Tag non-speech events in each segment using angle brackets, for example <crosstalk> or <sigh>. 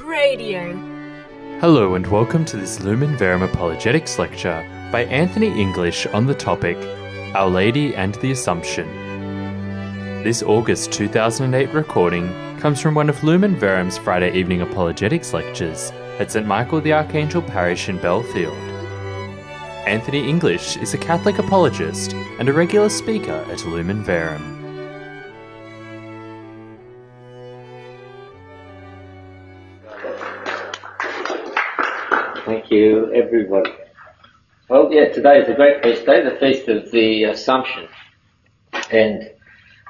Radio. Hello and welcome to this Lumen Verum Apologetics lecture by Anthony English on the topic Our Lady and the Assumption. This August 2008 recording comes from one of Lumen Verum's Friday evening apologetics lectures at St Michael the Archangel Parish in Belfield. Anthony English is a Catholic apologist and a regular speaker at Lumen Verum. Thank you, everybody. Well, yeah, today is a great feast day, the Feast of the Assumption, and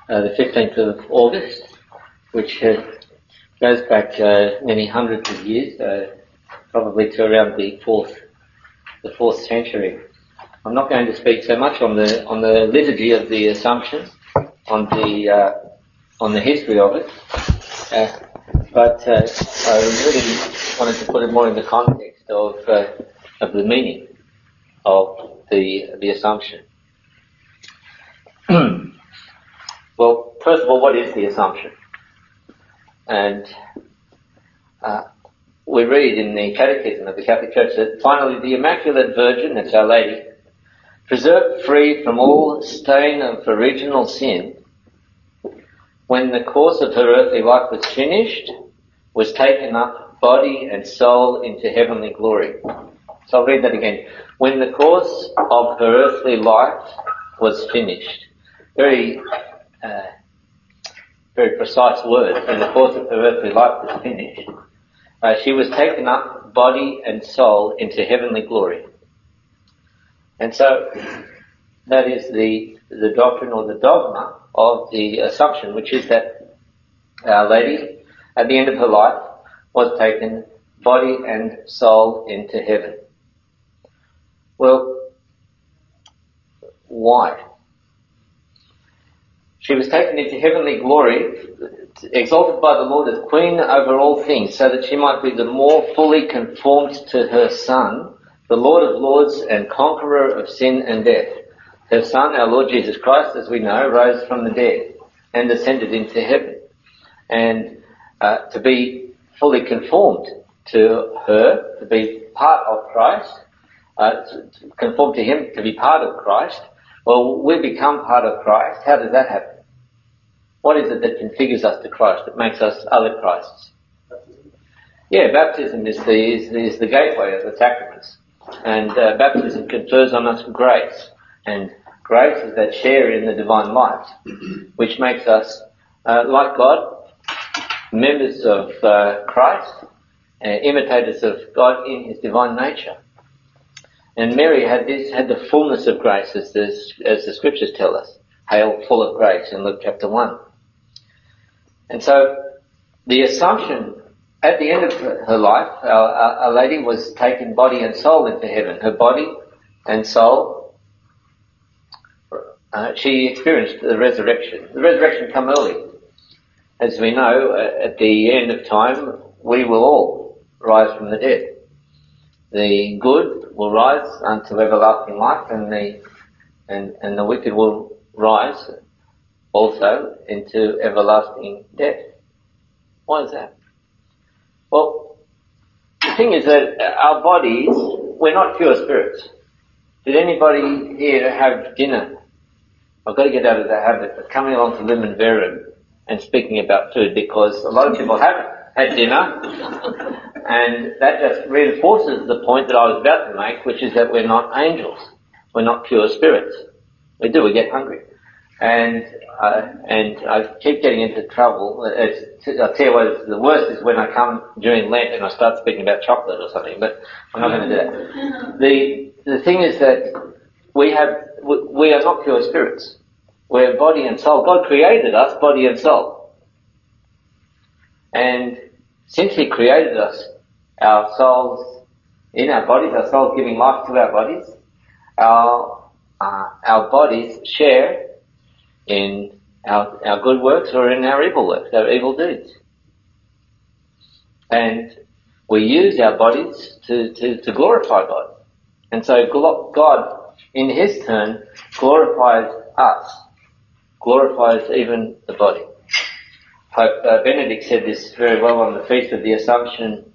uh, the 15th of August, which goes back uh, many hundreds of years, uh, probably to around the fourth, the fourth century. I'm not going to speak so much on the on the liturgy of the Assumption, on the uh, on the history of it, uh, but I really wanted to put it more in the context of, uh, of the meaning of the, the assumption. <clears throat> well, first of all, what is the assumption? And uh, we read in the Catechism of the Catholic Church that finally the Immaculate Virgin, that's Our Lady, preserved free from all stain of original sin, when the course of her earthly life was finished, was taken up body and soul into heavenly glory. So I'll read that again. When the course of her earthly life was finished, very, uh, very precise word. When the course of her earthly life was finished, uh, she was taken up, body and soul, into heavenly glory. And so that is the the doctrine or the dogma of the Assumption, which is that Our Lady, at the end of her life, was taken body and soul into heaven. Well, why? She was taken into heavenly glory, exalted by the Lord as queen over all things, so that she might be the more fully conformed to her Son, the Lord of lords and conqueror of sin and death. Her Son, our Lord Jesus Christ, as we know, rose from the dead and ascended into heaven. And uh, to be fully conformed to her, to be part of Christ, uh, to conform to Him, to be part of Christ. Well, we become part of Christ. How does that happen? What is it that configures us to Christ, that makes us other Christs? Yeah, baptism is the, is, is the gateway of the sacraments. And uh, baptism confers on us grace. And grace is that share in the divine life, which makes us uh, like God, members of uh, Christ, uh, imitators of God in His divine nature. And Mary had this, had the fullness of grace, as the, as the scriptures tell us. Hail, full of grace, in Luke chapter 1. And so, the assumption at the end of her life, our, our, lady was taken body and soul into heaven. Her body and soul, uh, she experienced the resurrection. The resurrection come early as we know, at the end of time, we will all rise from the dead. The good will rise unto everlasting life, and the and, and the wicked will rise also into everlasting death. Why is that? Well, the thing is that our bodies, we're not pure spirits. Did anybody here have dinner? I've got to get out of the habit of coming along to Lumen Verum and speaking about food because a lot of people haven't had dinner and that just reinforces the point that I was about to make, which is that we're not angels. We're not pure spirits. We do, we get hungry. And, uh, and I keep getting into trouble. It's, I'll tell you what, the worst is when I come during Lent and I start speaking about chocolate or something, but I'm not going to do that. The, the thing is that we have, we are not pure spirits. We're body and soul. God created us body and soul. And since He created us, our souls in our bodies, our souls giving life to our bodies, our, uh, our bodies share in our, our good works or in our evil works, our evil deeds. And we use our bodies to, to, to glorify God. And so God, in His turn, glorifies us glorifies even the body. Pope uh, Benedict said this very well on the Feast of the Assumption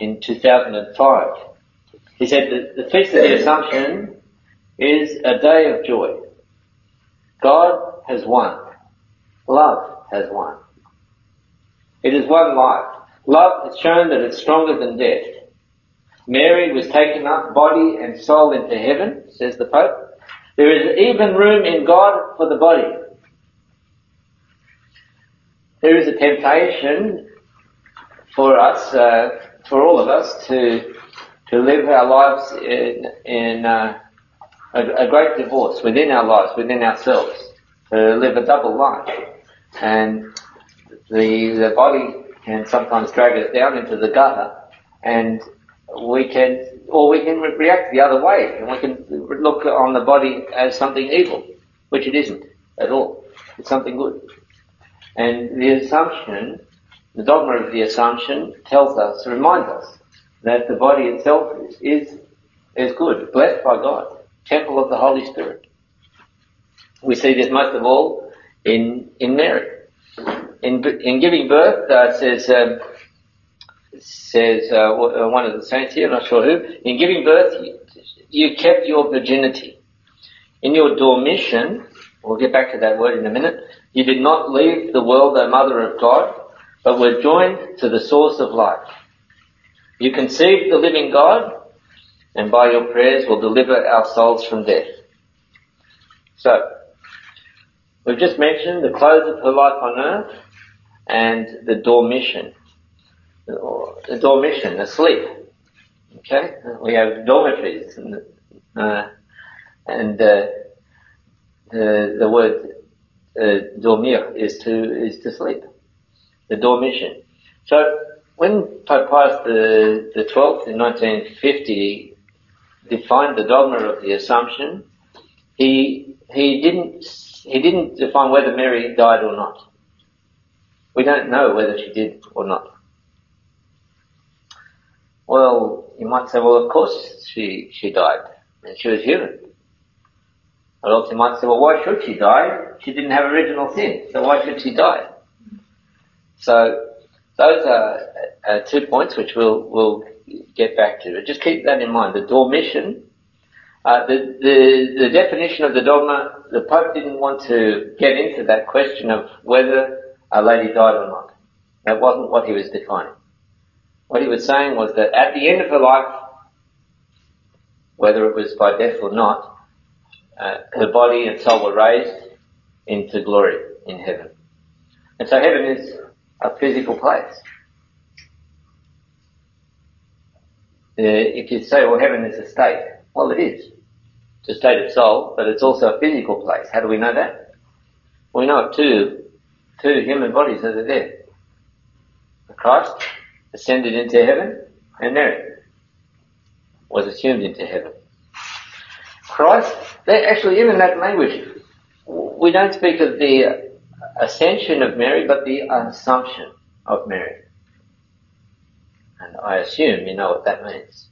in 2005. He said that the Feast of the Assumption is a day of joy. God has won. Love has won. It is one life. Love has shown that it's stronger than death. Mary was taken up body and soul into heaven, says the Pope. There is even room in God for the body. There is a temptation for us, uh, for all of us, to to live our lives in, in uh, a, a, great divorce within our lives, within ourselves, to live a double life, and the the body can sometimes drag us down into the gutter, and we can, or we can react the other way, and we can look on the body as something evil, which it isn't at all. It's something good. And the assumption, the dogma of the assumption tells us, reminds us, that the body itself is, is good, blessed by God, temple of the Holy Spirit. We see this most of all in, in Mary. In, in giving birth, uh, says, um, says uh, uh, one of the saints here, I'm not sure who, in giving birth, you, you kept your virginity. In your dormition, we'll get back to that word in a minute, you did not leave the world, O Mother of God, but were joined to the source of life. You conceived the living God, and by your prayers will deliver our souls from death. So, we've just mentioned the close of her life on earth and the dormition the dormition, asleep. Okay, we have dormitories, and, uh, and uh, the the word uh, dormir is to is to sleep. The dormition. So when Pius the the twelfth in 1950 defined the dogma of the Assumption, he he didn't he didn't define whether Mary died or not. We don't know whether she did or not. Well, you might say, well, of course she, she died, and she was human. Or else you might say, well, why should she die? She didn't have original sin, so why should she die? So, those are uh, two points which we'll, we'll get back to. But just keep that in mind. The dormition, uh, the, the, the definition of the dogma, the Pope didn't want to get into that question of whether a lady died or not. That wasn't what he was defining. What he was saying was that at the end of her life, whether it was by death or not, uh, her body and soul were raised into glory in heaven. And so heaven is a physical place. Uh, if you say, well, heaven is a state, well, it is. It's a state of soul, but it's also a physical place. How do we know that? We know it two, two human bodies that are there. Christ ascended into heaven, and Mary was assumed into heaven. Christ, actually even that language, we don't speak of the ascension of Mary, but the assumption of Mary. And I assume you know what that means.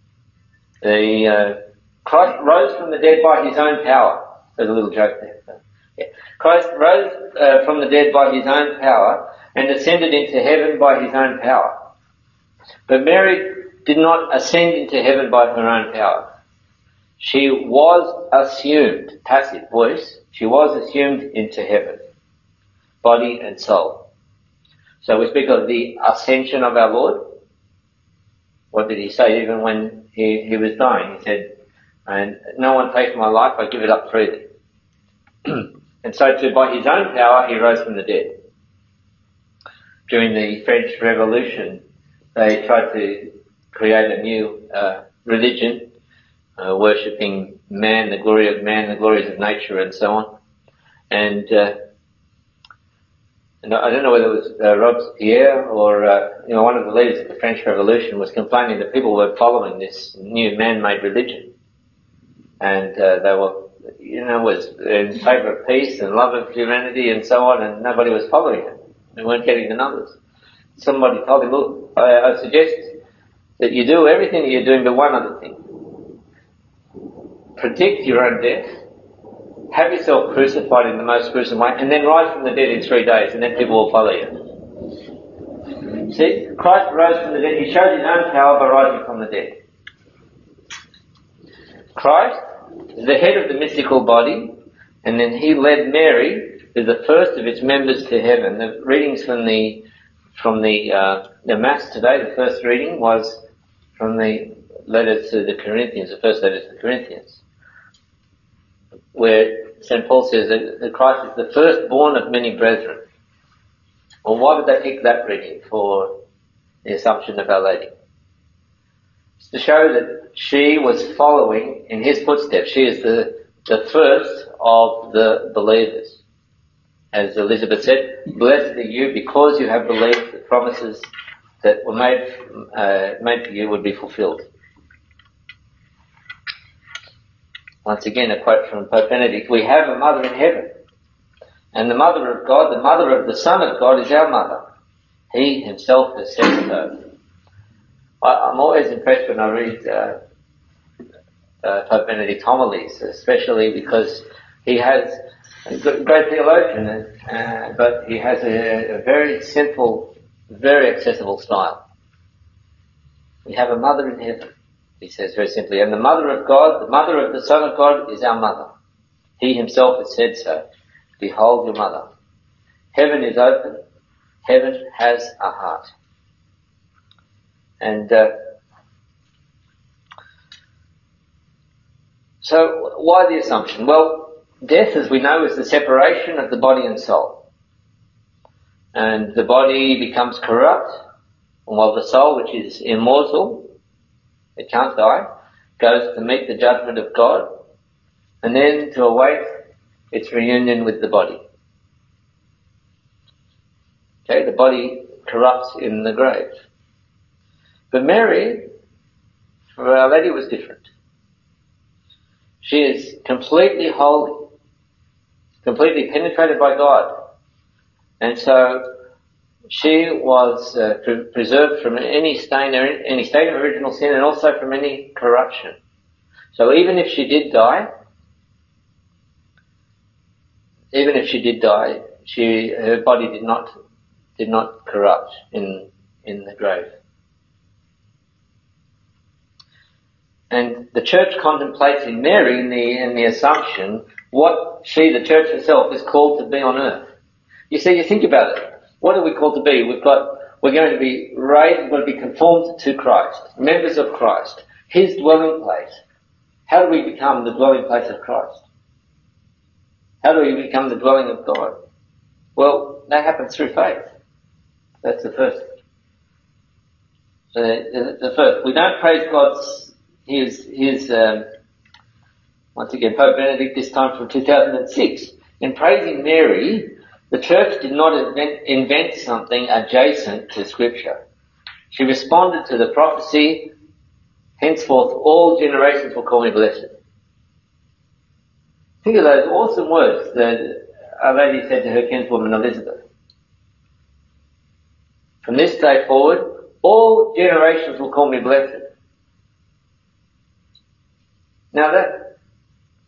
The uh, Christ rose from the dead by his own power. There's a little joke there. Yeah. Christ rose uh, from the dead by his own power and ascended into heaven by his own power. But Mary did not ascend into heaven by her own power. She was assumed, passive voice, she was assumed into heaven, body and soul. So we speak of the ascension of our Lord. What did he say even when he, he was dying? He said, and no one takes my life, I give it up freely. <clears throat> and so too, by his own power, he rose from the dead. During the French Revolution, they tried to create a new uh, religion, uh, worshipping man, the glory of man, the glories of nature, and so on. And, uh, and I don't know whether it was uh, Robespierre or uh, you know one of the leaders of the French Revolution was complaining that people were following this new man-made religion, and uh, they were you know was in favour of peace and love of humanity and so on, and nobody was following it. They weren't getting the numbers somebody told him, look, I, I suggest that you do everything that you're doing, but one other thing. Predict your own death. Have yourself crucified in the most gruesome way, and then rise from the dead in three days, and then people will follow you. See, Christ rose from the dead. He showed his own power by rising from the dead. Christ is the head of the mystical body, and then he led Mary, as the first of its members, to heaven. The readings from the from the uh, the mass today, the first reading was from the letter to the Corinthians, the first letter to the Corinthians, where St. Paul says that Christ is the firstborn of many brethren. Well, why would they pick that reading for the Assumption of Our Lady? It's to show that she was following in his footsteps. She is the, the first of the believers. As Elizabeth said, blessed are you because you have believed the promises that were made, uh, made for you would be fulfilled. Once again, a quote from Pope Benedict, we have a mother in heaven. And the mother of God, the mother of the Son of God is our mother. He himself has said so. I, am always impressed when I read uh, uh, Pope Benedict homilies, especially because he has a great theologian, uh, but he has a, a very simple, very accessible style. We have a mother in heaven he says very simply, and the mother of God, the mother of the Son of God is our mother. He himself has said so. Behold your mother. Heaven is open. Heaven has a heart. And uh, so, why the assumption? Well, death, as we know, is the separation of the body and soul. And the body becomes corrupt, while the soul, which is immortal, it can't die, goes to meet the judgment of God, and then to await its reunion with the body. Okay, the body corrupts in the grave. But Mary, Our Lady was different. She is completely holy, completely penetrated by God. And so she was uh, pre- preserved from any stain, or any state of original sin, and also from any corruption. So even if she did die, even if she did die, she her body did not did not corrupt in in the grave. And the church contemplates in Mary in the in the Assumption what she, the church herself, is called to be on earth. You see, you think about it. What are we called to be? We've got, we're going to be raised, we're going to be conformed to Christ, members of Christ, His dwelling place. How do we become the dwelling place of Christ? How do we become the dwelling of God? Well, that happens through faith. That's the first. The, the, the first. We don't praise God's, his, his, um, once again, Pope Benedict, this time from 2006. In praising Mary, the church did not invent, invent something adjacent to scripture. She responded to the prophecy, henceforth all generations will call me blessed. Think of those awesome words that Our Lady said to her kinswoman Elizabeth. From this day forward, all generations will call me blessed. Now that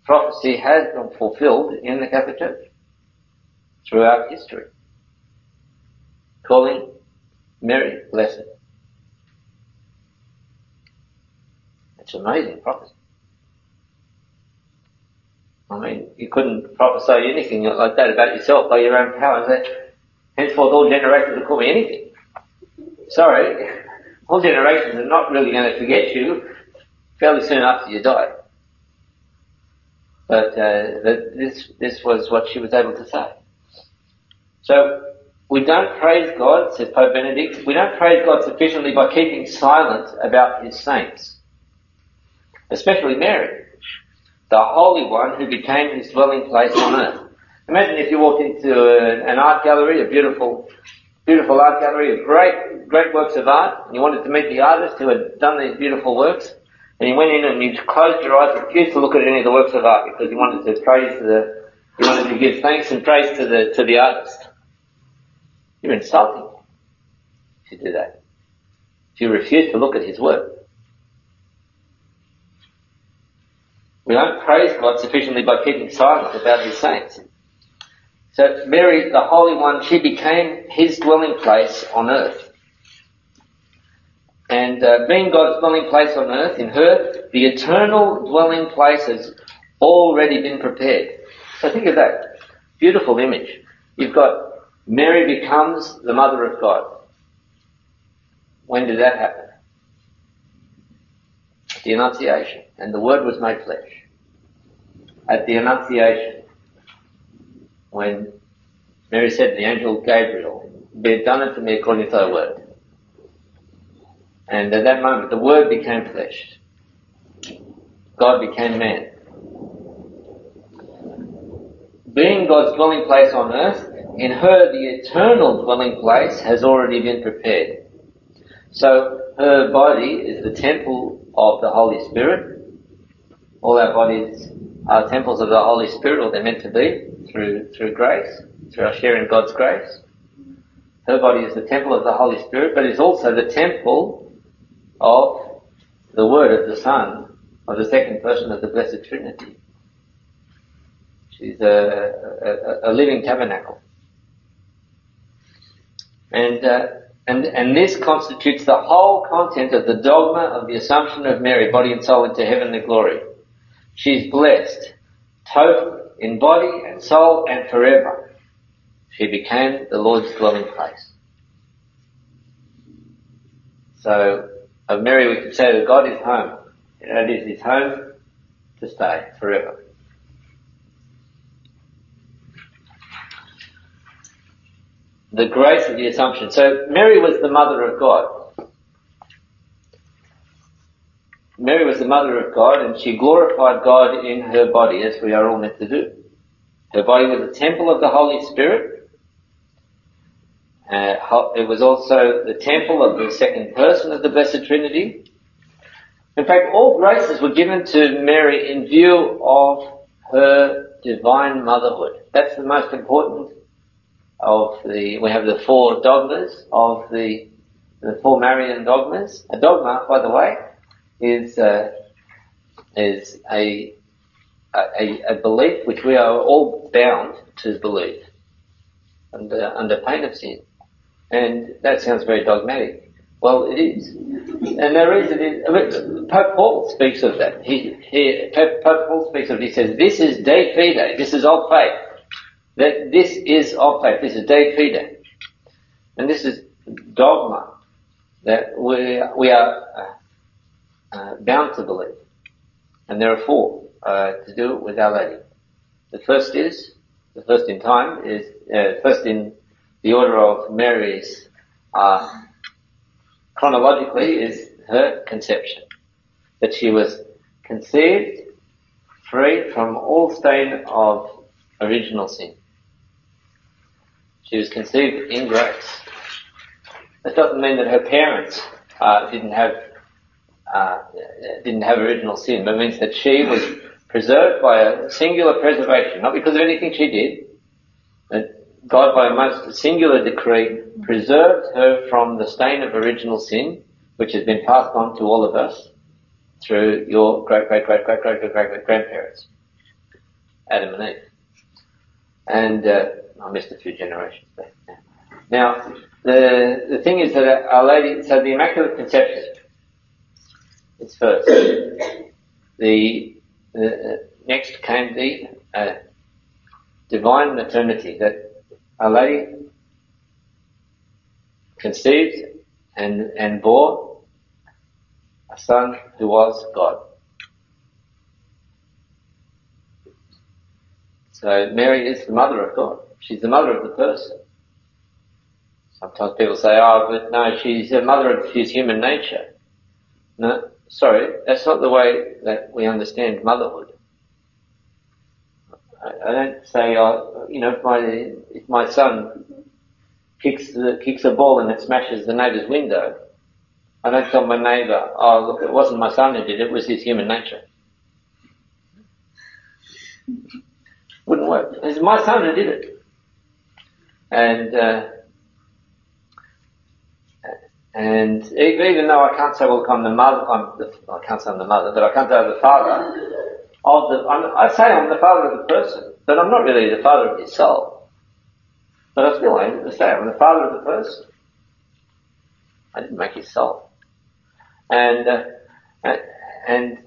prophecy has been fulfilled in the Catholic Church throughout history, calling Mary blessed. It's amazing prophecy. I mean, you couldn't prophesy anything like that about yourself by your own power. That henceforth all generations will call me anything. Sorry, <laughs> all generations are not really going to forget you fairly soon after you die. But uh, this this was what she was able to say. So we don't praise God, says Pope Benedict, we don't praise God sufficiently by keeping silent about his saints. Especially Mary, the Holy One who became his dwelling place on earth. Imagine if you walked into an art gallery, a beautiful, beautiful art gallery of great, great works of art, and you wanted to meet the artist who had done these beautiful works, and you went in and you closed your eyes, refused to look at any of the works of art because you wanted to praise the, you wanted to give thanks and praise to the, to the artist. You're insulting if you do that. If you refuse to look at His work. We don't praise God sufficiently by keeping silent about His saints. So Mary, the Holy One, she became His dwelling place on earth. And uh, being God's dwelling place on earth, in her, the eternal dwelling place has already been prepared. So think of that. Beautiful image. You've got Mary becomes the mother of God. When did that happen? At the Annunciation. And the Word was made flesh. At the Annunciation. When Mary said to the angel Gabriel, Be it done unto me according to thy word. And at that moment, the Word became flesh. God became man. Being God's dwelling place on earth, in her the eternal dwelling place has already been prepared. So her body is the temple of the Holy Spirit. All our bodies are temples of the Holy Spirit, or they're meant to be, through, through grace, through our share in God's grace. Her body is the temple of the Holy Spirit, but is also the temple of the Word of the Son, of the second person of the Blessed Trinity. She's a, a, a living tabernacle. And, uh, and, and this constitutes the whole content of the dogma of the assumption of Mary, body and soul, into heavenly glory. She's blessed, total in body and soul and forever. She became the Lord's dwelling place. So, of Mary we can say that God is home. That is his home to stay forever. the grace of the Assumption. So Mary was the mother of God. Mary was the mother of God and she glorified God in her body as we are all meant to do. Her body was a temple of the Holy Spirit. Uh, it was also the temple of the second person of the Blessed Trinity. In fact, all graces were given to Mary in view of her divine motherhood. That's the most important of the, we have the four dogmas of the, the four Marian dogmas. A dogma, by the way, is, uh, is a, a, a belief which we are all bound to believe under, under pain of sin. And that sounds very dogmatic. Well, it is. And the reason is, Pope Paul speaks of that. He, he, Pope, Pope Paul speaks of it. He says, this is de fide. This is of faith that this is of faith. This is de fide. And this is dogma that we, we are uh, uh, bound to believe. And there are four uh, to do it with Our Lady. The first is, the first in time is, uh, first in the order of Mary's, uh, chronologically is her conception. That she was conceived free from all stain of original sin. She was conceived in grace. That doesn't mean that her parents uh, didn't have uh, didn't have original sin, but it means that she was preserved by a singular preservation, not because of anything she did, God, by a most singular decree, preserved her from the stain of original sin, which has been passed on to all of us through your great, great, great, great, great, great, great, great grandparents, Adam and Eve. And uh, I missed a few generations there. Now, the, the thing is that Our Lady, so the Immaculate Conception is first. The, the next came the uh, divine maternity that Our Lady conceived and, and bore a son who was God. So Mary is the mother of God. She's the mother of the person. Sometimes people say, oh, but no, she's the mother of his human nature. No, sorry, that's not the way that we understand motherhood. I, don't say, oh, you know, if my, if my son kicks the, kicks a ball and it smashes the neighbour's window, I don't tell my neighbour, oh, look, it wasn't my son who did it, it was his human nature. Wouldn't work. It's my son who did it. And, uh, and even though I can't say, well, I'm the mother, I'm the, I can't say I'm the mother, but I can't say I'm the father of the, I'm, I say I'm the father of the person, but I'm not really the father of his soul. But I still aim to say I'm the father of the person. I didn't make his soul. And, uh, and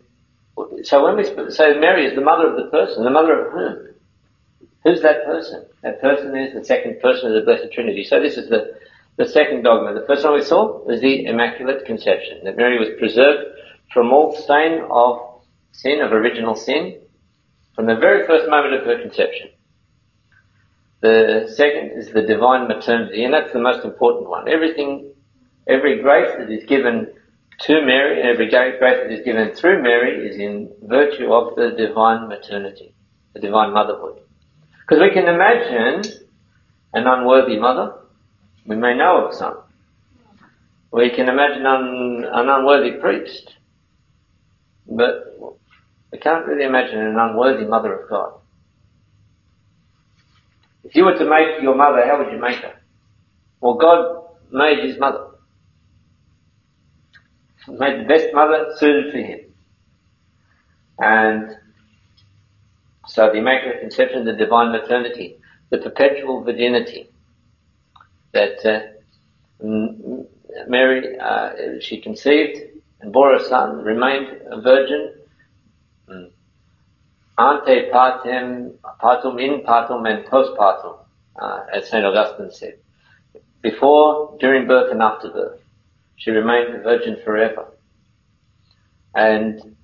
so when we say Mary is the mother of the person, the mother of whom? Who's that person? That person is the second person of the Blessed Trinity. So this is the, the second dogma. The first one we saw was the Immaculate Conception, that Mary was preserved from all stain of sin, of original sin, from the very first moment of her conception. The second is the divine maternity, and that's the most important one. Everything, every grace that is given to Mary, and every grace that is given through Mary is in virtue of the divine maternity, the divine motherhood. Because we can imagine an unworthy mother. We may know of some. We can imagine an, an unworthy priest. But we can't really imagine an unworthy mother of God. If you were to make your mother, how would you make her? Well, God made his mother. He Made the best mother suited for him. And so the Immaculate Conception, the Divine Maternity, the perpetual virginity that uh, Mary, uh, she conceived and bore a son, remained a virgin. Ante partem, partum in partum and post partum, uh, as St. Augustine said. Before, during birth and after birth. She remained a virgin forever. And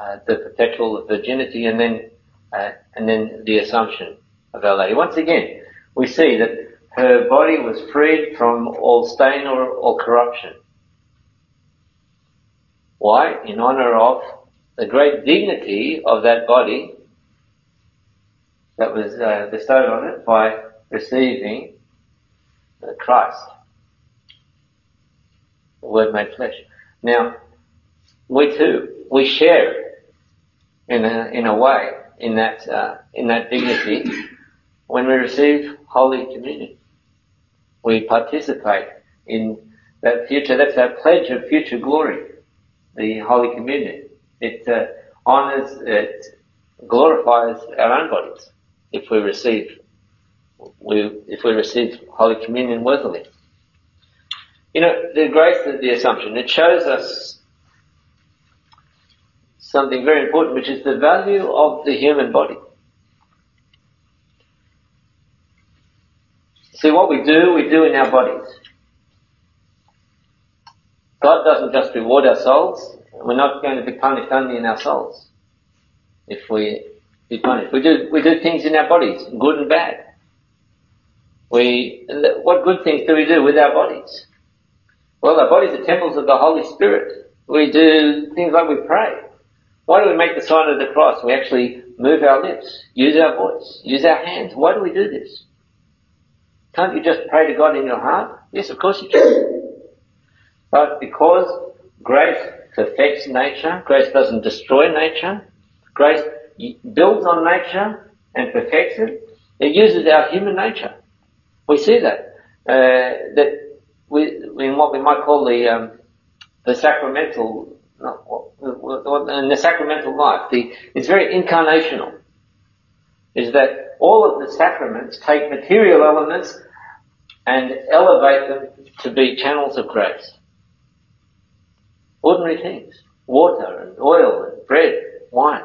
uh, the perpetual virginity and then uh, and then the assumption of Our Lady. Once again, we see that her body was freed from all stain or, all corruption. Why? In honor of the great dignity of that body that was uh, bestowed on it by receiving uh, Christ, the Word made flesh. Now, we too, we share in a, in a way in that, uh, in that dignity when we receive Holy Communion. We participate in that future, that's our pledge of future glory, the Holy Communion. It uh, honors, it glorifies our own bodies if we receive, we, if we receive Holy Communion worthily. You know, the grace of the Assumption, it shows us something very important, which is the value of the human body. See, what we do, we do in our bodies. God doesn't just reward our souls. We're not going to be punished only in our souls. If we be punished. We do, we do things in our bodies, good and bad. We, what good things do we do with our bodies? Well, our bodies are temples of the Holy Spirit. We do things like we pray. Why do we make the sign of the cross? We actually move our lips, use our voice, use our hands. Why do we do this? Can't you just pray to God in your heart? Yes, of course you can. But because grace perfects nature, grace doesn't destroy nature, grace builds on nature and perfects it, it uses our human nature. We see that. Uh, that we, in what we might call the, um, the sacramental in the sacramental life, the, it's very incarnational, is that all of the sacraments take material elements and elevate them to be channels of grace. Ordinary things. Water and oil and bread, and wine.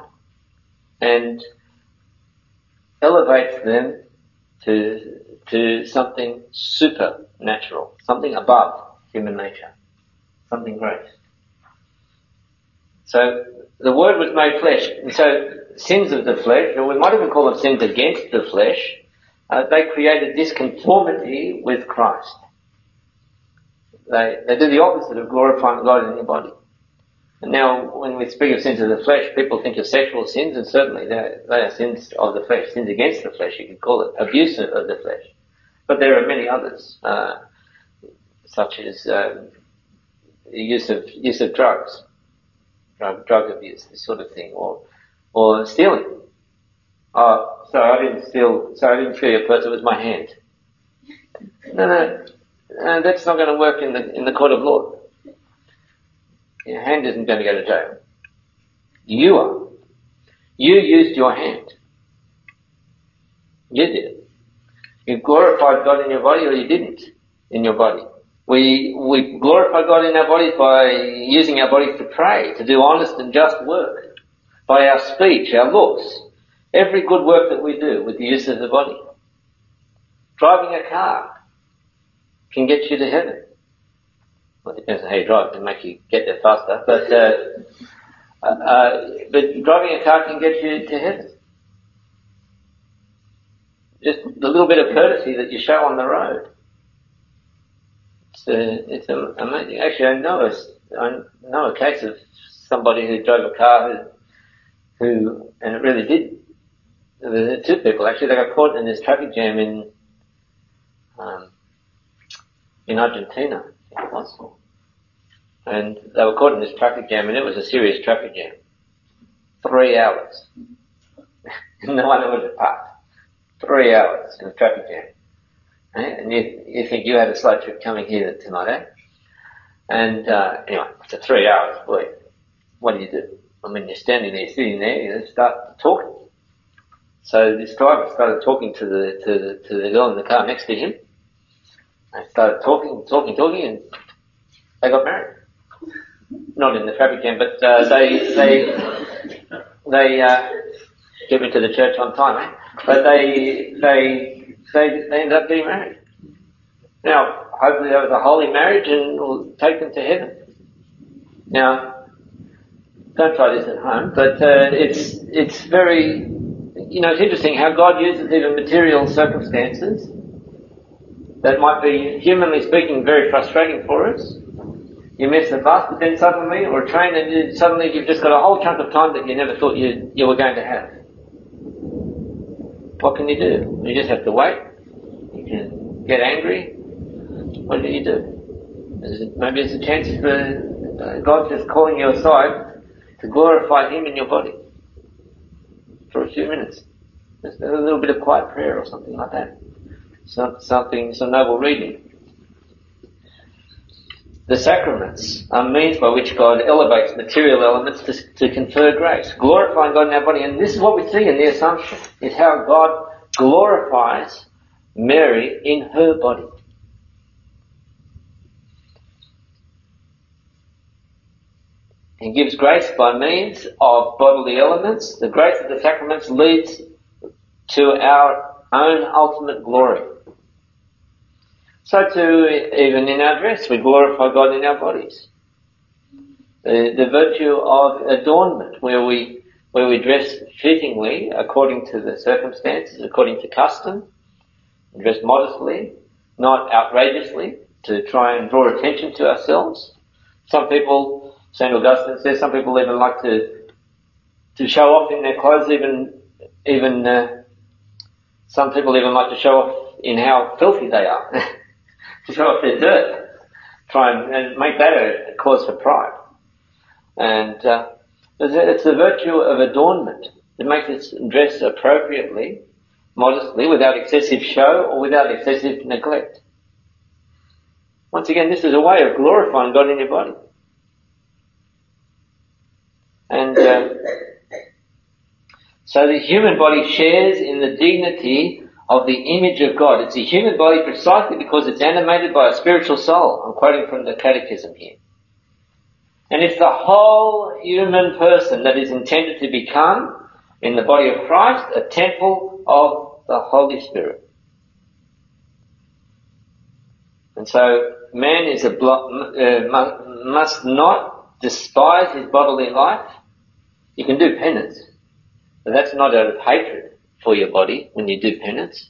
And elevates them to, to something supernatural, something above human nature, something great. So the Word was made flesh. And so sins of the flesh, or we might even call them sins against the flesh, uh, they created disconformity with Christ. They, they do the opposite of glorifying God in their body. And now, when we speak of sins of the flesh, people think of sexual sins, and certainly they, they are sins of the flesh, sins against the flesh, you could call it, abuse of the flesh. But there are many others, uh, such as um, use of use of drugs, drug, drug abuse, this sort of thing, or, or stealing. Oh, sorry, I didn't steal, sorry, I didn't steal your it was my hand. No, no, no that's not going to work in the, in the court of law. Your hand isn't going to go to jail. You are. You used your hand. You did. You glorified God in your body or you didn't in your body. We, we glorify God in our bodies by using our bodies to pray, to do honest and just work, by our speech, our looks, every good work that we do with the use of the body. Driving a car can get you to heaven. Well, it depends on how you drive, it can make you get there faster, but, uh, uh, but driving a car can get you to heaven. Just the little bit of courtesy that you show on the road. It's, uh, it's amazing. Actually, I know a, I know a case of somebody who drove a car who, who and it really did. There were two people actually. They got caught in this traffic jam in in Argentina, it. And they were caught in this traffic jam, and it was a serious traffic jam. Three hours. <laughs> no one have passed. Three hours in a traffic jam. Eh? And you, you think you had a slow trip coming here tonight, eh? And uh, anyway, for three hours, boy, what do you do? I mean, you're standing there, sitting there, you start talking. So this driver started talking to the to the to the girl in the car next to him. They started talking, talking, talking, and they got married. Not in the traffic jam, but uh, they they they uh, get me to the church on time, eh? But they they they they ended up getting married. Now, hopefully, that was a holy marriage, and will take them to heaven. Now, don't try this at home, but uh, it's it's very you know it's interesting how God uses even material circumstances that might be, humanly speaking, very frustrating for us. You miss the bus, but then suddenly, or a train, and you, suddenly you've just got a whole chunk of time that you never thought you, you were going to have. What can you do? You just have to wait. You can get angry. What do you do? Maybe there's a chance for uh, God just calling you aside to glorify Him in your body for a few minutes. Just a little bit of quiet prayer or something like that some, something, some noble reading. The sacraments are means by which God elevates material elements to, to confer grace, glorifying God in our body. And this is what we see in the Assumption, is how God glorifies Mary in her body. He gives grace by means of bodily elements. The grace of the sacraments leads to our own ultimate glory. So too, even in our dress, we glorify God in our bodies. The, the virtue of adornment, where we, where we dress fittingly according to the circumstances, according to custom, dress modestly, not outrageously, to try and draw attention to ourselves. Some people, St. Augustine says, some people even like to, to show off in their clothes, even, even, uh, some people even like to show off in how filthy they are. <laughs> to show off their dirt. Try and, and make that a cause for pride. And uh, it's the virtue of adornment that makes us dress appropriately, modestly, without excessive show or without excessive neglect. Once again, this is a way of glorifying God in your body. And uh, so the human body shares in the dignity of the image of God. It's a human body precisely because it's animated by a spiritual soul. I'm quoting from the Catechism here. And it's the whole human person that is intended to become, in the body of Christ, a temple of the Holy Spirit. And so, man is a uh, must not despise his bodily life. You can do penance, but that's not out of hatred for your body when you do penance.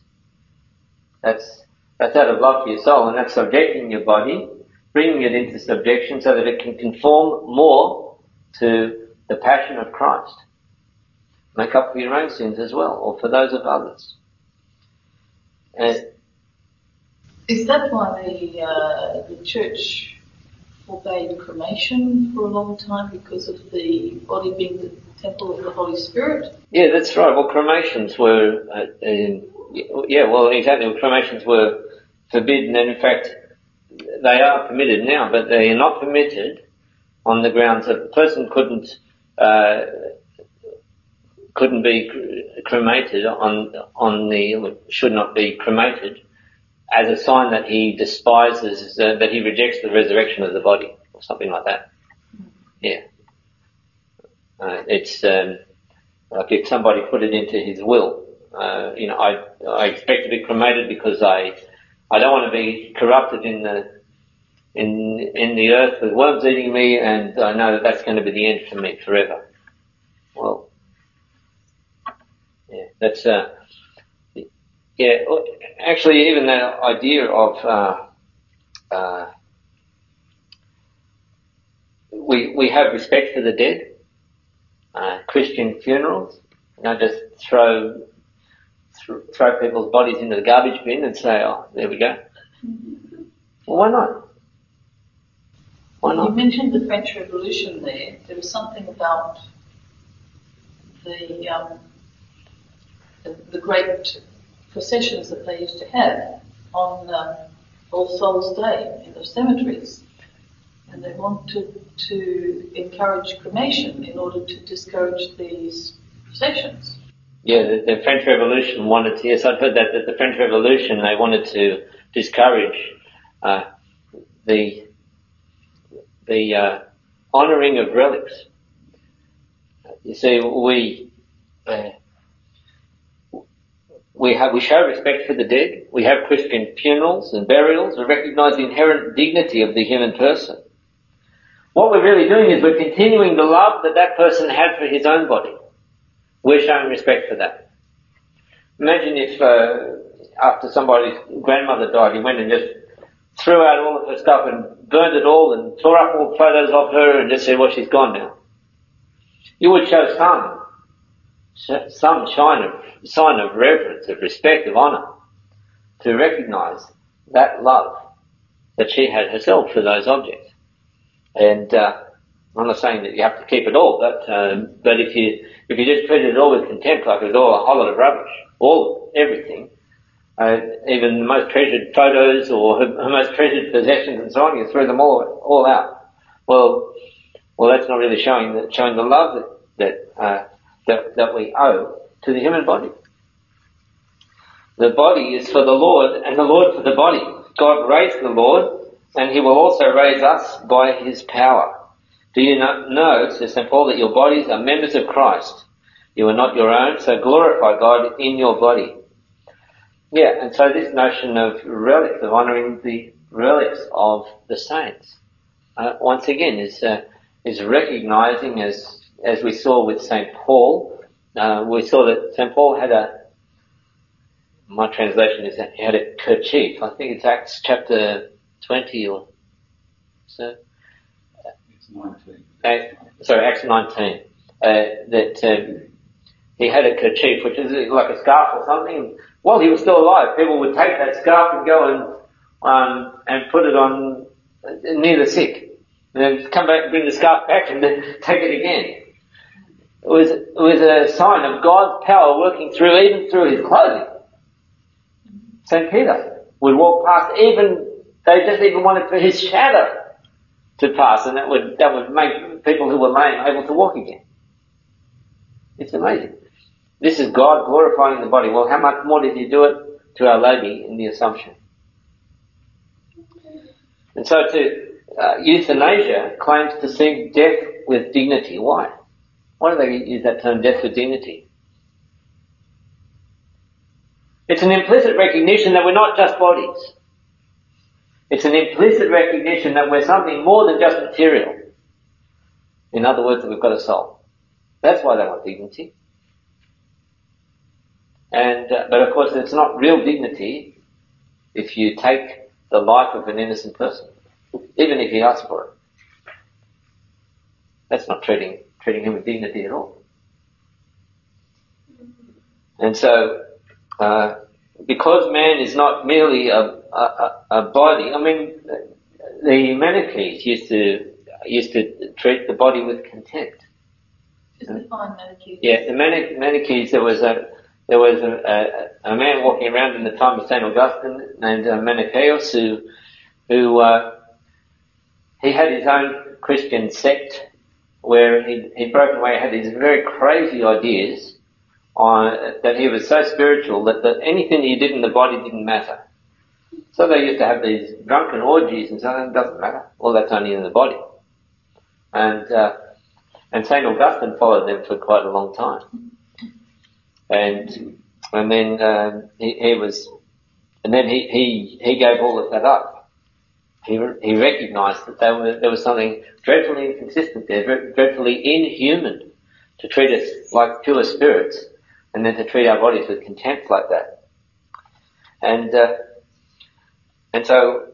That's, that's out of love for your soul and that's subjecting your body, bringing it into subjection so that it can conform more to the passion of Christ. Make up for your own sins as well, or for those of others. And is that why the, uh, the church forbade cremation for a long time because of the body being temple of the Holy Spirit? Yeah, that's right. Well, cremations were, uh, yeah, well, exactly. Cremations were forbidden, and in fact, they are permitted now, but they are not permitted on the grounds that the person couldn't uh, couldn't be cremated on on the should not be cremated as a sign that he despises, uh, that he rejects the resurrection of the body, or something like that. Yeah. Uh, it's um, like if somebody put it into his will. Uh, you know, I I expect to be cremated because I I don't want to be corrupted in the in in the earth with worms eating me, and I know that that's going to be the end for me forever. Well, yeah, that's uh, yeah. Actually, even that idea of uh, uh, we we have respect for the dead. Uh, Christian funerals, you know, just throw th- throw people's bodies into the garbage bin and say, "Oh, there we go." Well, why not? Why not? You mentioned the French Revolution there. There was something about the um, the, the, great processions that they used to have on um, All Souls Day in the cemeteries, and they wanted to encourage cremation in order to discourage these processions. Yeah, the, the, French Revolution wanted to, yes, I've heard that, that the French Revolution, they wanted to discourage uh, the, the uh, honouring of relics. You see, we, uh, we have, we show respect for the dead. We have Christian funerals and burials. We recognise the inherent dignity of the human person. What we're really doing is we're continuing the love that that person had for his own body. We're showing respect for that. Imagine if uh, after somebody's grandmother died, he went and just threw out all of her stuff and burned it all and tore up all photos of her and just said, well, she's gone now. You would show some, some sign of, sign of reverence, of respect, of honour to recognise that love that she had herself for those objects. And uh, I'm not saying that you have to keep it all, but um, but if you if you just treated it all with contempt, like it's all a whole lot of rubbish, all everything, uh, even the most treasured photos or her, most treasured possessions and so on, you threw them all all out. Well, well, that's not really showing the, showing the love that that, uh, that that we owe to the human body. The body is for the Lord, and the Lord for the body. God raised the Lord and he will also raise us by his power. Do you not know, says St. Paul, that your bodies are members of Christ? You are not your own, so glorify God in your body. Yeah, and so this notion of relics, of honouring the relics of the saints, uh, once again is uh, is recognising, as as we saw with St. Paul, uh, we saw that St. Paul had a, my translation is that he had a kerchief. I think it's Acts chapter 20 or so. It's 19. Uh, sorry, Acts 19. Uh, that um, he had a kerchief, which is like a scarf or something. While he was still alive, people would take that scarf and go and um, and put it on uh, near the sick, and then come back and bring the scarf back and then <laughs> take it again. It was it was a sign of God's power working through even through his clothing. Saint Peter would walk past even they just even wanted for his shadow to pass, and that would that would make people who were lame able to walk again. It's amazing. This is God glorifying the body. Well, how much more did he do it to Our Lady in the Assumption? And so to uh, euthanasia claims to see death with dignity. Why? Why do they use that term, death with dignity? It's an implicit recognition that we're not just bodies. It's an implicit recognition that we're something more than just material. In other words, that we've got a soul. That's why they want dignity. And, uh, but of course it's not real dignity if you take the life of an innocent person, even if he asks for it. That's not treating, treating him with dignity at all. And so, uh, because man is not merely a, a, a body, I mean, the Manichees used to used to treat the body with contempt. Just define Manichees. Yeah, the Mani- Manichees. There was a there was a, a, a, man walking around in the time of Saint Augustine named uh, Manichaeus who who uh, he had his own Christian sect where he he'd broken away, had these very crazy ideas on, that he was so spiritual that, that anything he did in the body didn't matter. So they used to have these drunken orgies and so. It doesn't matter. All that's only in the body. And, uh, and St. Augustine followed them for quite a long time. And, and then, um, he, he was, and then he, he, he gave all of that up. He, he recognized that there was, there was something dreadfully inconsistent there, dreadfully inhuman to treat us like pure spirits and then to treat our bodies with contempt like that. And, uh, and so,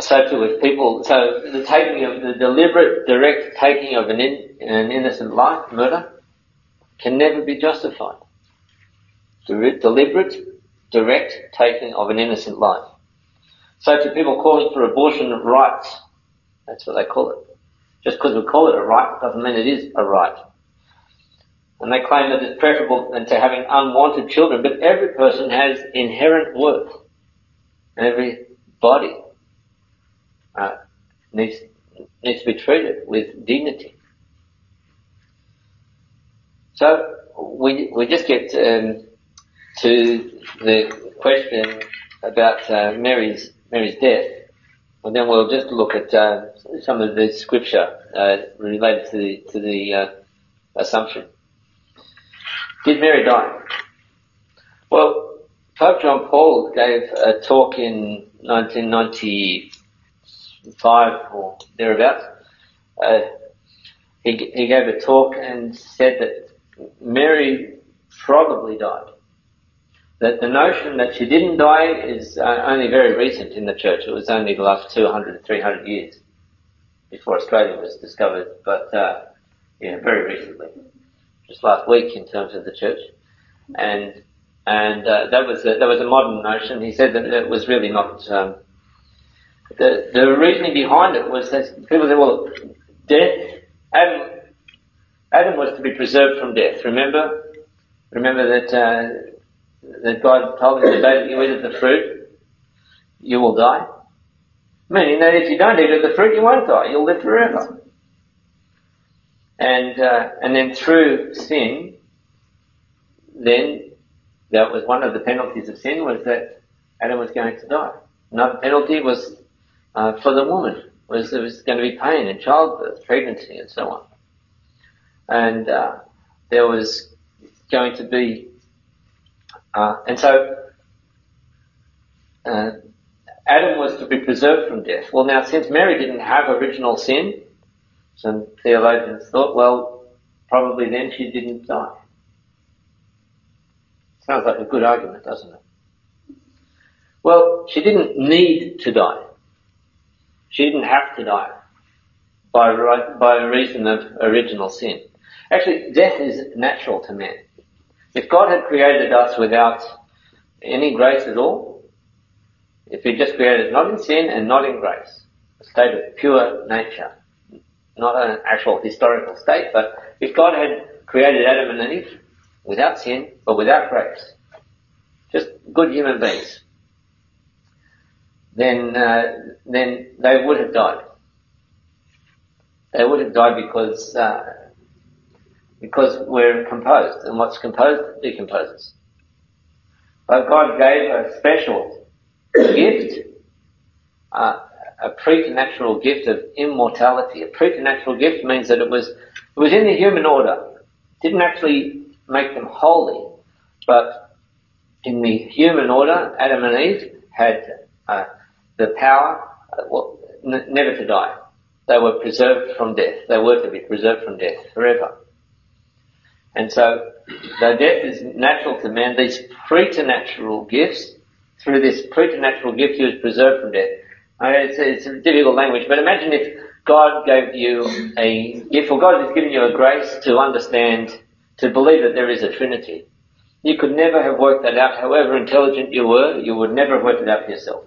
so too with people, so the taking of, the deliberate, direct taking of an, in, an innocent life, murder, can never be justified. Deli- Deliberate, direct taking of an innocent life. So to people calling for abortion rights, that's what they call it. Just because we call it a right doesn't mean it is a right. And they claim that it's preferable than to having unwanted children, but every person has inherent worth. And every body uh, needs, needs to be treated with dignity. So we, we just get um, to the question about uh, Mary's Mary's death, and then we'll just look at uh, some of the scripture uh, related to the to the uh, assumption. Did Mary die? Well, Pope John Paul gave a talk in 1995 or thereabouts. Uh, he, he gave a talk and said that Mary probably died. That the notion that she didn't die is uh, only very recent in the church. It was only the last 200 300 years before Australia was discovered, but uh, yeah, very recently, just last week in terms of the church, and and uh, that was a, that was a modern notion. He said that it was really not. Um, the the reasoning behind it was that people said, well, death. Adam Adam was to be preserved from death. Remember, remember that uh, that God told him the day that you eat of the fruit, you will die. Meaning that if you don't eat of the fruit, you won't die. You'll live forever. And uh, and then through sin, then that was one of the penalties of sin was that Adam was going to die. Another penalty was uh, for the woman was there was going to be pain in childbirth, pregnancy, and so on. And uh, there was going to be, uh, and so uh, Adam was to be preserved from death. Well, now since Mary didn't have original sin, some theologians thought, well, probably then she didn't die. Sounds like a good argument, doesn't it? Well, she didn't need to die. She didn't have to die by right, by reason of original sin. Actually, death is natural to man. If God had created us without any grace at all, if He just created not in sin and not in grace, a state of pure nature, not an actual historical state, but if God had created Adam and Eve without sin, but without grace, just good human beings, then uh, then they would have died. They would have died because uh, because we're composed, and what's composed decomposes. But God gave a special <coughs> gift, uh, a preternatural gift of immortality. A preternatural gift means that it was it was in the human order. Didn't actually make them holy, but in the human order, Adam and Eve had uh, the power, uh, well, n- never to die. They were preserved from death. They were to be preserved from death forever. And so, though death is natural to man, these preternatural gifts, through this preternatural gift, he was preserved from death. I mean, it's, it's a difficult language, but imagine if God gave you a gift, or God has given you a grace to understand, to believe that there is a Trinity. You could never have worked that out, however intelligent you were, you would never have worked it out for yourself.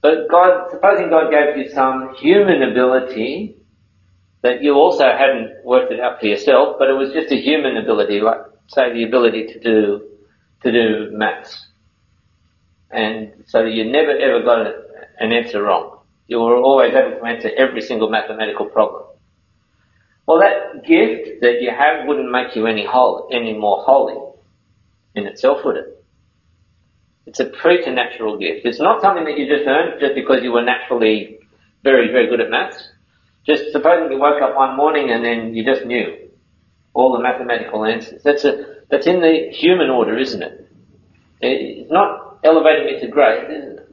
But God, supposing God gave you some human ability that you also hadn't worked it out for yourself, but it was just a human ability, like say the ability to do to do maths, and so you never ever got an answer wrong. You were always able to answer every single mathematical problem. Well, that gift that you have wouldn't make you any holy, any more holy in itself, would it? It's a preternatural gift. It's not something that you just earned just because you were naturally very, very good at maths. Just supposing you woke up one morning and then you just knew all the mathematical answers. That's a, that's in the human order, isn't it? It's not elevating me to great,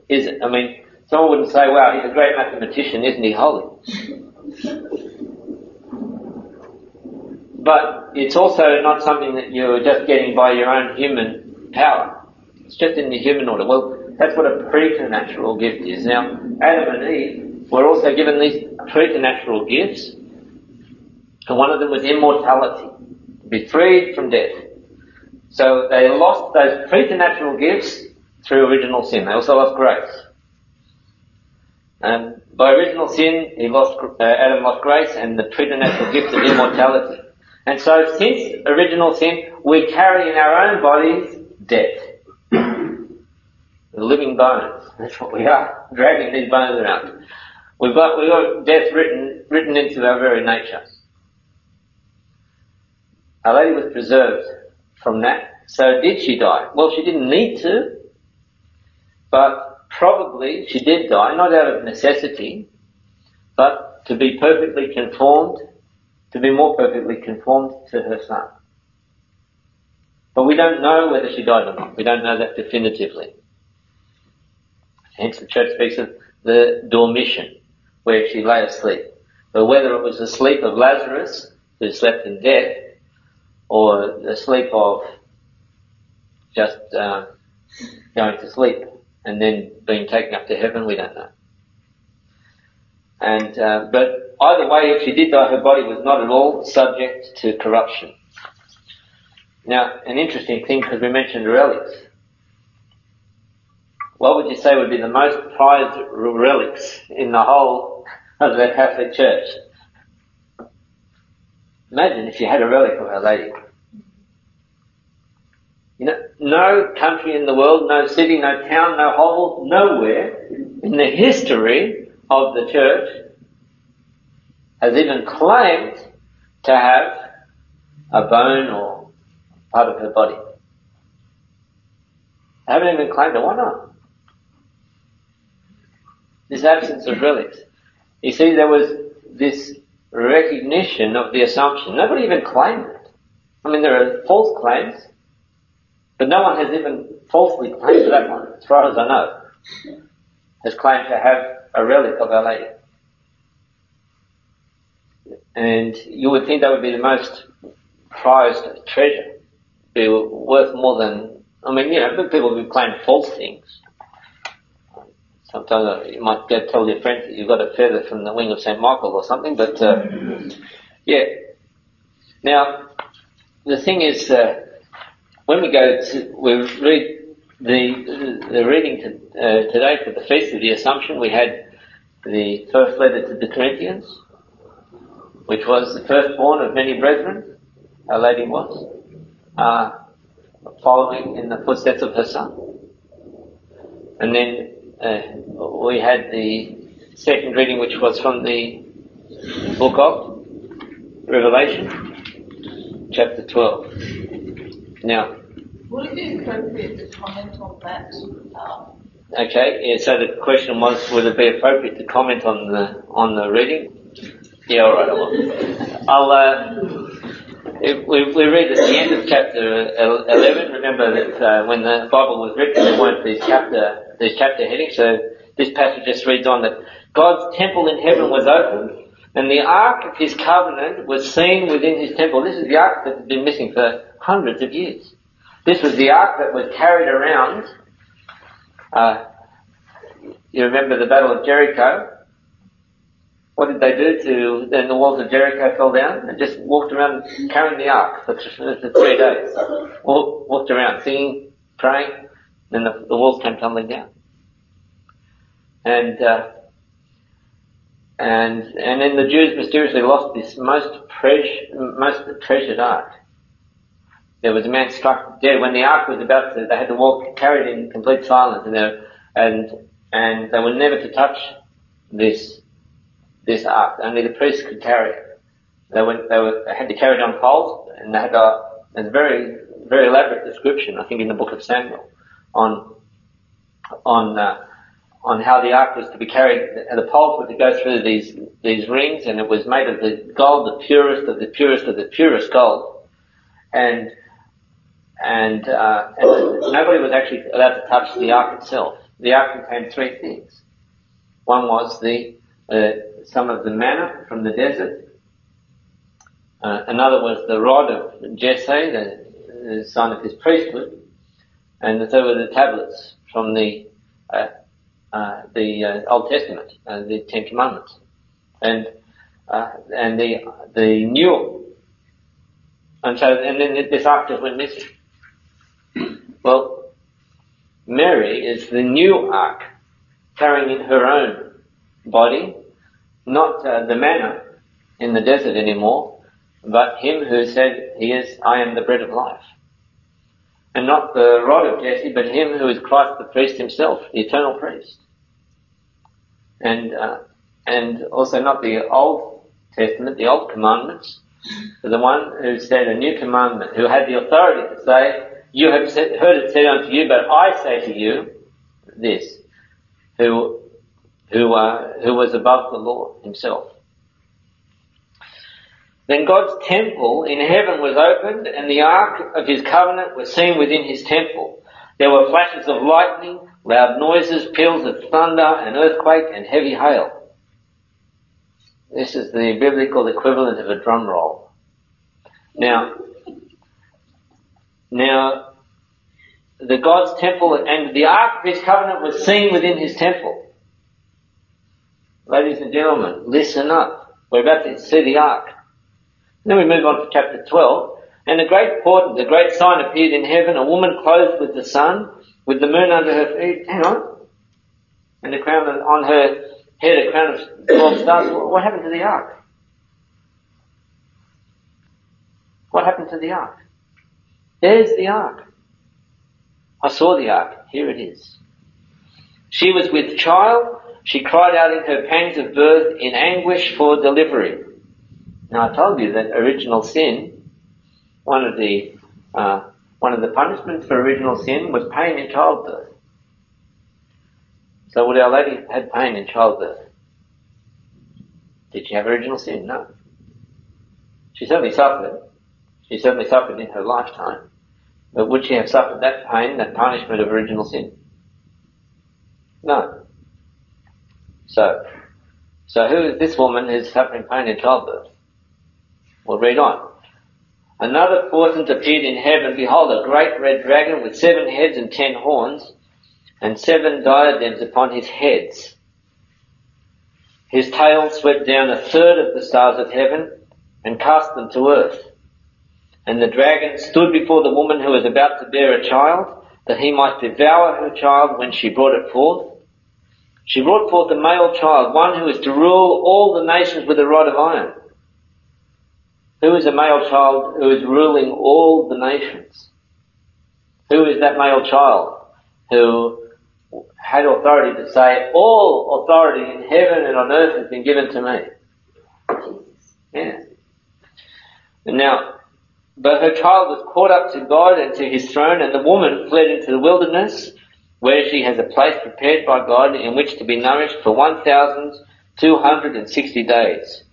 is it? I mean, someone wouldn't say, wow, he's a great mathematician, isn't he holy? but it's also not something that you're just getting by your own human power. It's just in the human order. Well, that's what a preternatural gift is. Now, Adam and Eve were also given these preternatural gifts, and one of them was immortality, to be freed from death. So they lost those preternatural gifts through original sin. They also lost grace. And by original sin, he lost, uh, Adam lost grace and the preternatural gift of immortality. And so since original sin, we carry in our own bodies death. living bones. That's what we are, dragging these bones around. We've got, we've got death written, written into our very nature. Our Lady was preserved from that. So did she die? Well, she didn't need to, but probably she did die, not out of necessity, but to be perfectly conformed, to be more perfectly conformed to her son. But we don't know whether she died or not. We don't know that definitively. Hence the church speaks of the dormition, where she lay asleep. But whether it was the sleep of Lazarus, who slept in death, or the sleep of just uh, going to sleep and then being taken up to heaven, we don't know. And uh, but either way, if she did die, her body was not at all subject to corruption. Now, an interesting thing because we mentioned relics. What would you say would be the most prized relics in the whole of the Catholic Church? Imagine if you had a relic of Our Lady. You know, no country in the world, no city, no town, no hovel, nowhere in the history of the church has even claimed to have a bone or part of her body. I haven't even claimed it. Why not? This absence of relics. You see, there was this recognition of the assumption. Nobody even claimed it. I mean, there are false claims, but no one has even falsely claimed that one, as far as I know, has claimed to have a relic of Our Lady. And you would think that would be the most prized treasure. Be worth more than, I mean, you know, people who claim false things. Sometimes you might go tell your friends that you've got a feather from the wing of St. Michael or something, but, uh, yeah. Now, the thing is, uh, when we go to, we read the, the reading to, uh, today for the Feast of the Assumption, we had the first letter to the Corinthians, which was the firstborn of many brethren, Our Lady was, uh, following in the footsteps of her son. And then uh, we had the second reading, which was from the book of Revelation, chapter 12. Now, Would it be appropriate to comment on that? Um, okay, yeah, so the question was, would it be appropriate to comment on the on the reading? Yeah, all right, I will. I'll. Uh, we, we read at the end of chapter 11. Remember that uh, when the Bible was written, there weren't these chapter these chapter headings. So this passage just reads on that God's temple in heaven was opened, and the ark of His covenant was seen within His temple. This is the ark that has been missing for hundreds of years. This was the ark that was carried around. Uh, you remember the Battle of Jericho? What did they do to, then the walls of Jericho fell down and just walked around carrying the ark for, for three days. Walked, around singing, praying, then the, walls came tumbling down. And, uh, and, and then the Jews mysteriously lost this most most treasured ark. There was a man struck dead when the ark was about to, they had to walk, carried in complete silence and they, and, and they were never to touch this this ark. Only the priests could carry it. They went, they, were, had to carry it on poles, and they had a, a very, very elaborate description, I think, in the book of Samuel, on on uh, on how the ark was to be carried. And the poles were to go through these these rings, and it was made of the gold, the purest of the purest of the purest gold, and and, uh, and nobody was actually allowed to touch the ark itself. The ark contained three things. One was the uh, some of the manna from the desert. Uh, another was the rod of Jesse, the, the sign of his priesthood, and the third were the tablets from the uh, uh, the uh, Old Testament, the Ten Commandments, and and the the new, and so and then this ark just went missing. Well, Mary is the new ark, carrying in her own body, not uh, the manna in the desert anymore, but him who said he is, I am the bread of life. And not the rod of Jesse, but him who is Christ the priest himself, the eternal priest. And, uh, and also not the Old Testament, the Old Commandments, but the one who said a new commandment, who had the authority to say, you have heard it said unto you, but I say to you this, who, who, uh, who was above the law himself. Then God's temple in heaven was opened, and the ark of his covenant was seen within his temple. There were flashes of lightning, loud noises, peals of thunder, an earthquake, and heavy hail. This is the biblical equivalent of a drum roll. Now, now, the God's temple and the ark of his covenant was seen within his temple. Ladies and gentlemen, listen up. We're about to see the ark. Then we move on to chapter 12. And a great portent, a great sign appeared in heaven, a woman clothed with the sun, with the moon under her feet. Hang on. And the crown on her head, a crown of 12 stars. What happened to the ark? What happened to the ark? There's the ark. I saw the ark. Here it is. She was with child. She cried out in her pangs of birth in anguish for delivery. Now I told you that original sin, one of the, uh, one of the punishments for original sin was pain in childbirth. So would Our Lady had pain in childbirth? Did she have original sin? No. She certainly suffered. She certainly suffered in her lifetime. But would she have suffered that pain, that punishment of original sin? No. So, so who is this woman who's suffering pain in childbirth? We'll read on. Another portent appeared in heaven. Behold, a great red dragon with seven heads and ten horns, and seven diadems upon his heads. His tail swept down a third of the stars of heaven and cast them to earth. And the dragon stood before the woman who was about to bear a child, that he might devour her child when she brought it forth. She brought forth a male child, one who is to rule all the nations with a rod of iron. Who is a male child who is ruling all the nations? Who is that male child who had authority to say, all authority in heaven and on earth has been given to me? Yeah. And now, but her child was caught up to God and to his throne, and the woman fled into the wilderness, where she has a place prepared by God in which to be nourished for 1,260 days.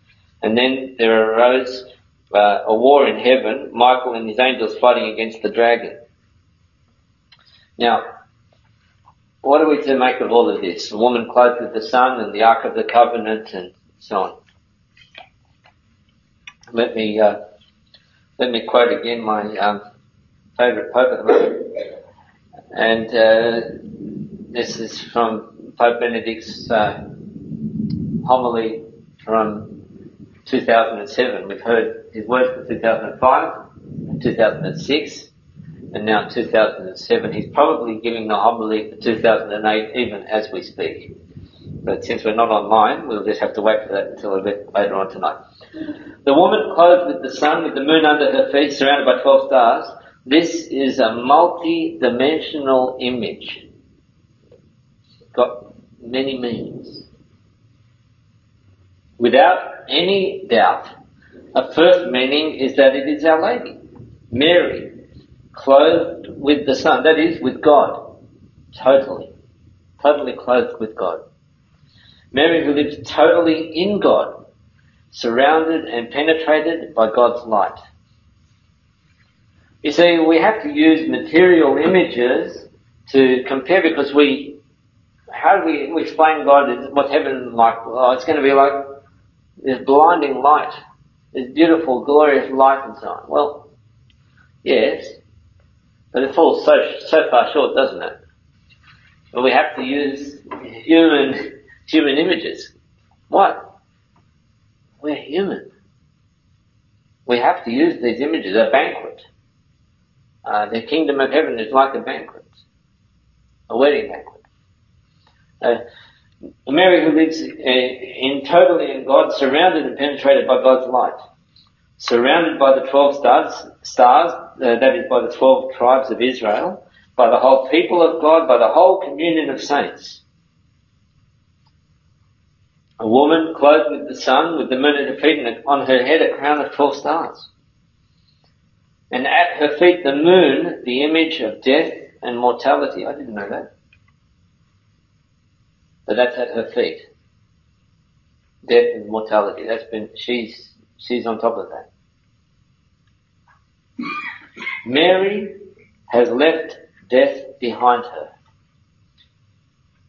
And then there arose uh, a war in heaven, Michael and his angels fighting against the dragon. Now, what are we to make of all of this? The woman clothed with the sun and the Ark of the Covenant and so on. Let me uh, let me quote again my um, favourite pope at the moment. And uh, this is from Pope Benedict's uh, homily from 2007. We've heard his words for 2005 and 2006 and now 2007. He's probably giving the homily for 2008 even as we speak. But since we're not online, we'll just have to wait for that until a bit later on tonight. The woman clothed with the sun, with the moon under her feet, surrounded by 12 stars. This is a multi-dimensional image. Got many meanings. Without any doubt, a first meaning is that it is Our Lady, Mary, clothed with the sun, that is, with God, totally. totally clothed with God. Mary who lives totally in God, surrounded and penetrated by God's light. You see, we have to use material images to compare because we, how do we explain God, what's heaven like? Oh, it's going to be like this blinding light, this beautiful, glorious light and so on. Well, yes, but it falls so, so far short, doesn't it? But we have to use human, human images. What? We're human. We have to use these images, a banquet. Uh, the kingdom of heaven is like a banquet, a wedding banquet. Uh, Mary who lives uh, in totally in God, surrounded and penetrated by God's light, surrounded by the twelve stars, stars uh, that is by the twelve tribes of Israel, by the whole people of God, by the whole communion of saints. A woman clothed with the sun, with the moon at her feet, and on her head a crown of twelve stars and at her feet the moon, the image of death and mortality. I didn't know that. But that's at her feet. Death and mortality. That's been, she's, she's on top of that. Mary has left death behind her.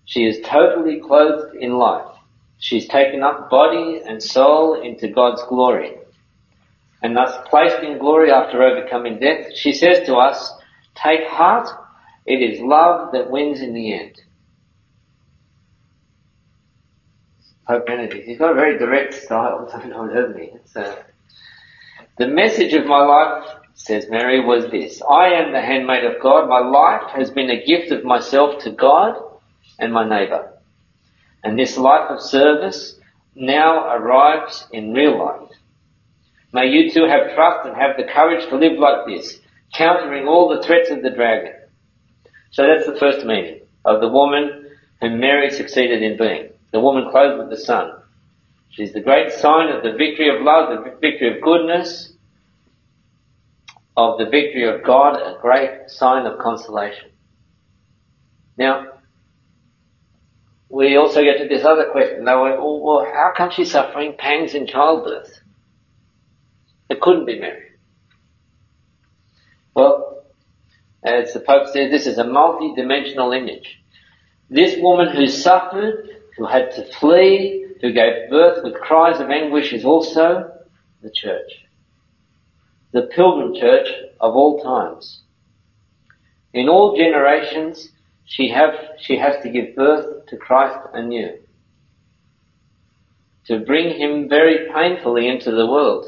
She is totally clothed in life. She's taken up body and soul into God's glory and thus placed in glory after overcoming death, she says to us, take heart, it is love that wins in the end. Pope Benedict, he's got a very direct style, <laughs> doesn't he? Uh, the message of my life, says Mary, was this. I am the handmaid of God. My life has been a gift of myself to God and my neighbour. And this life of service now arrives in real life. May you too have trust and have the courage to live like this, countering all the threats of the dragon. So that's the first meaning of the woman whom Mary succeeded in being. The woman clothed with the sun. She's the great sign of the victory of love, the victory of goodness, of the victory of God, a great sign of consolation. Now, we also get to this other question, though, well, how come she's suffering pangs in childbirth? It couldn't be Mary. Well, as the Pope said, this is a multi-dimensional image. This woman who suffered, who had to flee, who gave birth with cries of anguish is also the church. The pilgrim church of all times. In all generations, she have, she has to give birth to Christ anew. To bring him very painfully into the world.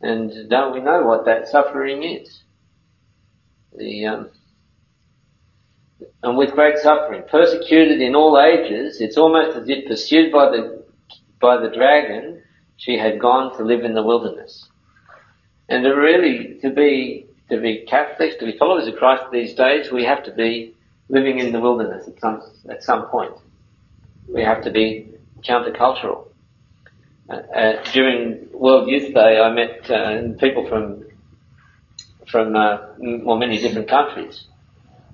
And don't we know what that suffering is? The, um, and with great suffering, persecuted in all ages, it's almost as if pursued by the, by the dragon, she had gone to live in the wilderness. And to really, to be, to be Catholics, to be followers of Christ these days, we have to be living in the wilderness at some, at some point. We have to be countercultural. Uh, during World Youth Day, I met uh, people from from uh, well many different countries.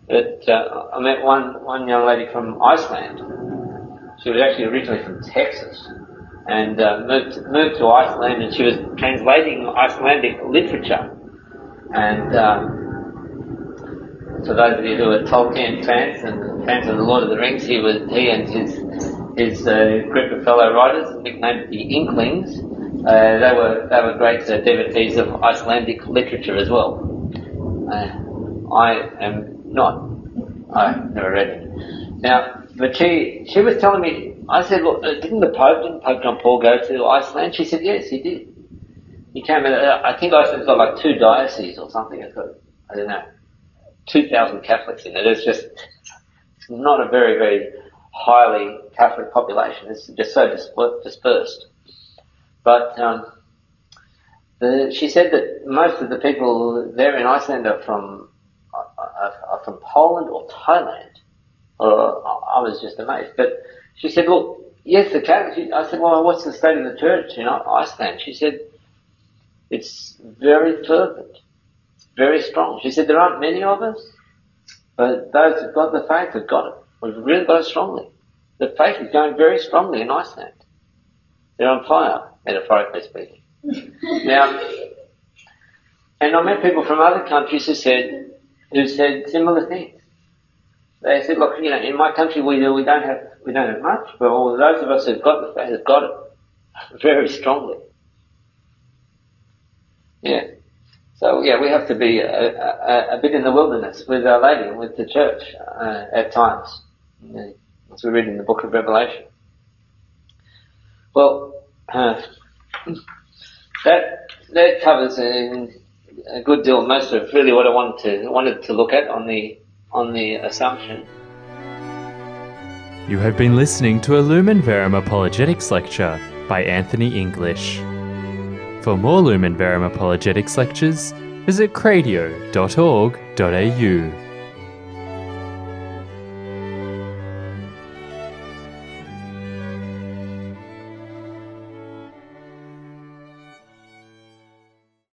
But uh, I met one one young lady from Iceland. She was actually originally from Texas and uh, moved moved to Iceland, and she was translating Icelandic literature. And um, for those of you who are Tolkien fans and fans of the Lord of the Rings, he was he and his his uh, group of fellow writers, nicknamed the Inklings. Uh, they were they were great uh, devotees of Icelandic literature as well. Uh, I am not. I've never read it. Now, but she she was telling me. I said, "Look, uh, didn't the Pope, didn't Pope John Paul go to Iceland?" She said, "Yes, he did. He came. In, uh, I think Iceland's got like two dioceses or something. It's got I don't know, two thousand Catholics in it. It's just it's not a very very highly Catholic population. It's just so dispersed. But um, the, she said that most of the people there in Iceland are from are, are from Poland or Thailand. Or I was just amazed. But she said, "Look, yes, the Catholic." I said, "Well, what's the state of the church in Iceland?" She said, "It's very fervent, it's very strong." She said, "There aren't many of us, but those who've got the faith have got it." We've really got it strongly. The faith is going very strongly in Iceland. They're on fire, metaphorically speaking. <laughs> now, and I met people from other countries who said, who said similar things. They said, look, you know, in my country we, we don't have, we don't have much, but all those of us who've got the faith have got it <laughs> very strongly. Yeah. So yeah, we have to be a, a, a bit in the wilderness with Our Lady and with the church uh, at times, as we read in the book of Revelation. Well, uh, that that covers a, a good deal, most of really what I wanted to wanted to look at on the on the assumption. You have been listening to a Lumen Verum Apologetics lecture by Anthony English. For more Lumen Verum Apologetics lectures, visit cradio.org.au.